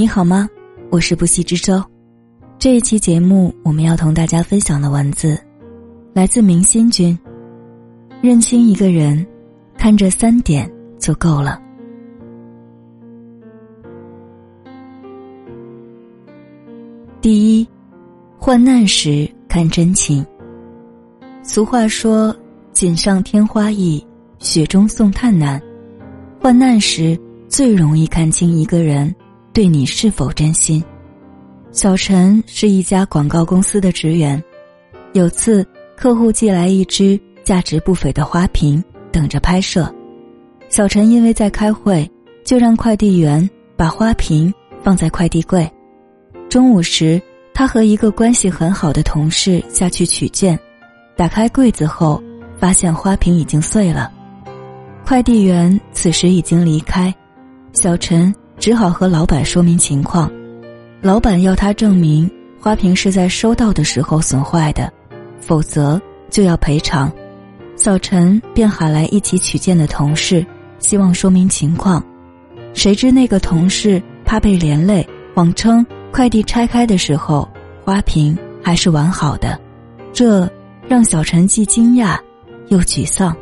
你好吗？我是不息之舟。这一期节目，我们要同大家分享的文字，来自明心君。认清一个人，看这三点就够了。第一，患难时看真情。俗话说：“锦上添花易，雪中送炭难。”患难时最容易看清一个人对你是否真心。小陈是一家广告公司的职员，有次客户寄来一只价值不菲的花瓶，等着拍摄。小陈因为在开会，就让快递员把花瓶放在快递柜。中午时，他和一个关系很好的同事下去取件，打开柜子后，发现花瓶已经碎了。快递员此时已经离开，小陈只好和老板说明情况。老板要他证明花瓶是在收到的时候损坏的，否则就要赔偿。小陈便喊来一起取件的同事，希望说明情况。谁知那个同事怕被连累，谎称快递拆开的时候花瓶还是完好的，这让小陈既惊讶又沮丧。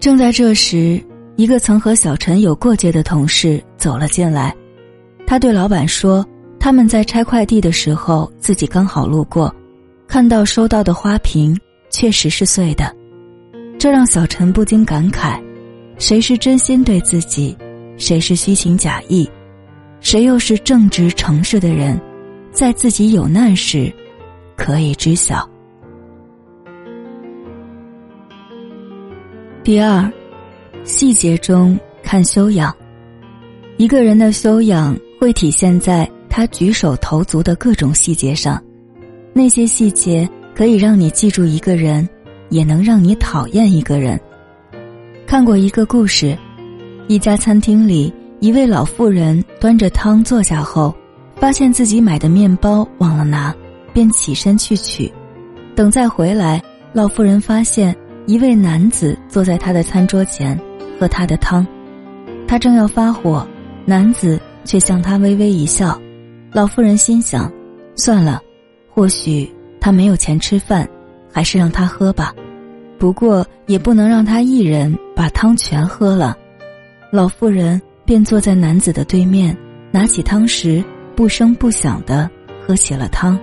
正在这时，一个曾和小陈有过节的同事走了进来。他对老板说：“他们在拆快递的时候，自己刚好路过，看到收到的花瓶确实是碎的。”这让小陈不禁感慨：谁是真心对自己，谁是虚情假意，谁又是正直诚实的人，在自己有难时，可以知晓。第二，细节中看修养。一个人的修养会体现在他举手投足的各种细节上，那些细节可以让你记住一个人，也能让你讨厌一个人。看过一个故事，一家餐厅里，一位老妇人端着汤坐下后，发现自己买的面包忘了拿，便起身去取。等再回来，老妇人发现。一位男子坐在他的餐桌前，喝他的汤，他正要发火，男子却向他微微一笑。老妇人心想：算了，或许他没有钱吃饭，还是让他喝吧。不过也不能让他一人把汤全喝了。老妇人便坐在男子的对面，拿起汤匙，不声不响地喝起了汤。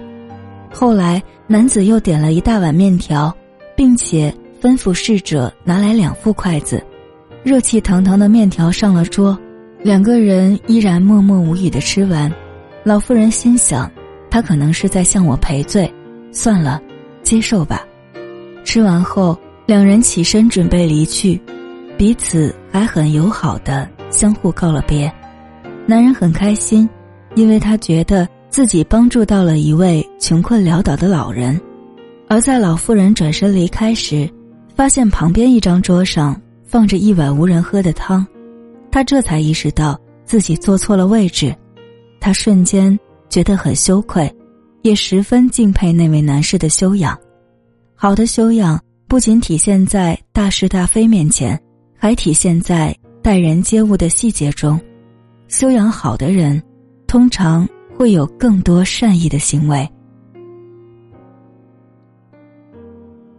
后来，男子又点了一大碗面条，并且。吩咐侍者拿来两副筷子，热气腾腾的面条上了桌，两个人依然默默无语的吃完。老妇人心想，他可能是在向我赔罪，算了，接受吧。吃完后，两人起身准备离去，彼此还很友好的相互告了别。男人很开心，因为他觉得自己帮助到了一位穷困潦倒的老人。而在老妇人转身离开时，发现旁边一张桌上放着一碗无人喝的汤，他这才意识到自己坐错了位置，他瞬间觉得很羞愧，也十分敬佩那位男士的修养。好的修养不仅体现在大是大非面前，还体现在待人接物的细节中。修养好的人，通常会有更多善意的行为。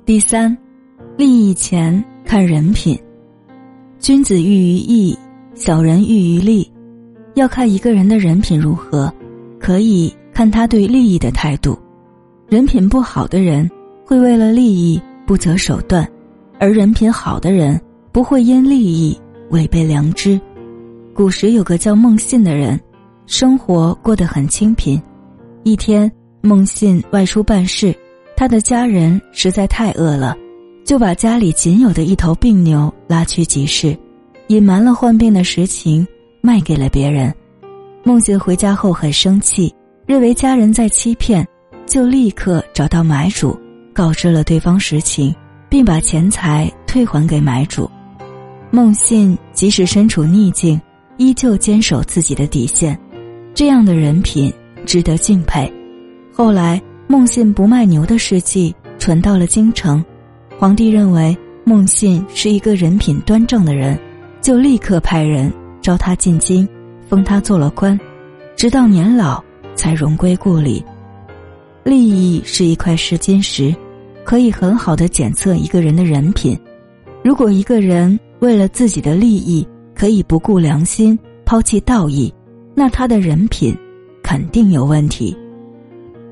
第三。利益前看人品，君子喻于义，小人喻于利。要看一个人的人品如何，可以看他对利益的态度。人品不好的人会为了利益不择手段，而人品好的人不会因利益违背良知。古时有个叫孟信的人，生活过得很清贫。一天，孟信外出办事，他的家人实在太饿了。就把家里仅有的一头病牛拉去集市，隐瞒了患病的实情，卖给了别人。孟信回家后很生气，认为家人在欺骗，就立刻找到买主，告知了对方实情，并把钱财退还给买主。孟信即使身处逆境，依旧坚守自己的底线，这样的人品值得敬佩。后来，孟信不卖牛的事迹传到了京城。皇帝认为孟信是一个人品端正的人，就立刻派人召他进京，封他做了官。直到年老才荣归故里。利益是一块试金石，可以很好的检测一个人的人品。如果一个人为了自己的利益可以不顾良心、抛弃道义，那他的人品肯定有问题。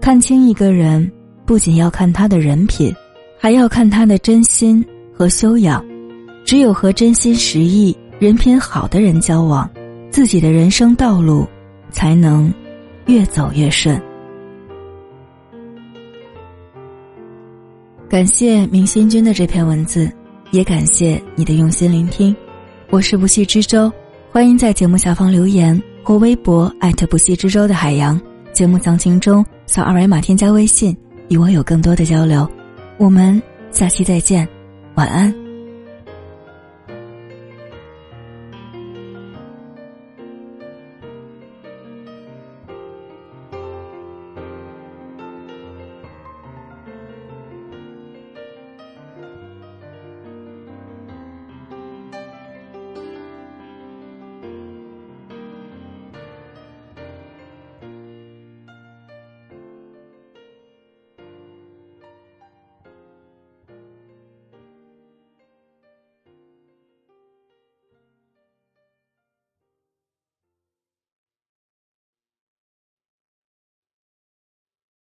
看清一个人，不仅要看他的人品，还要看他的真心和修养。只有和真心实意、人品好的人交往，自己的人生道路才能越走越顺。感谢明心君的这篇文字，也感谢你的用心聆听。我是不系之舟，欢迎在节目下方留言或微博艾特不系之舟的海洋。节目详情中扫二维码添加微信，与我有更多的交流。我们下期再见，晚安。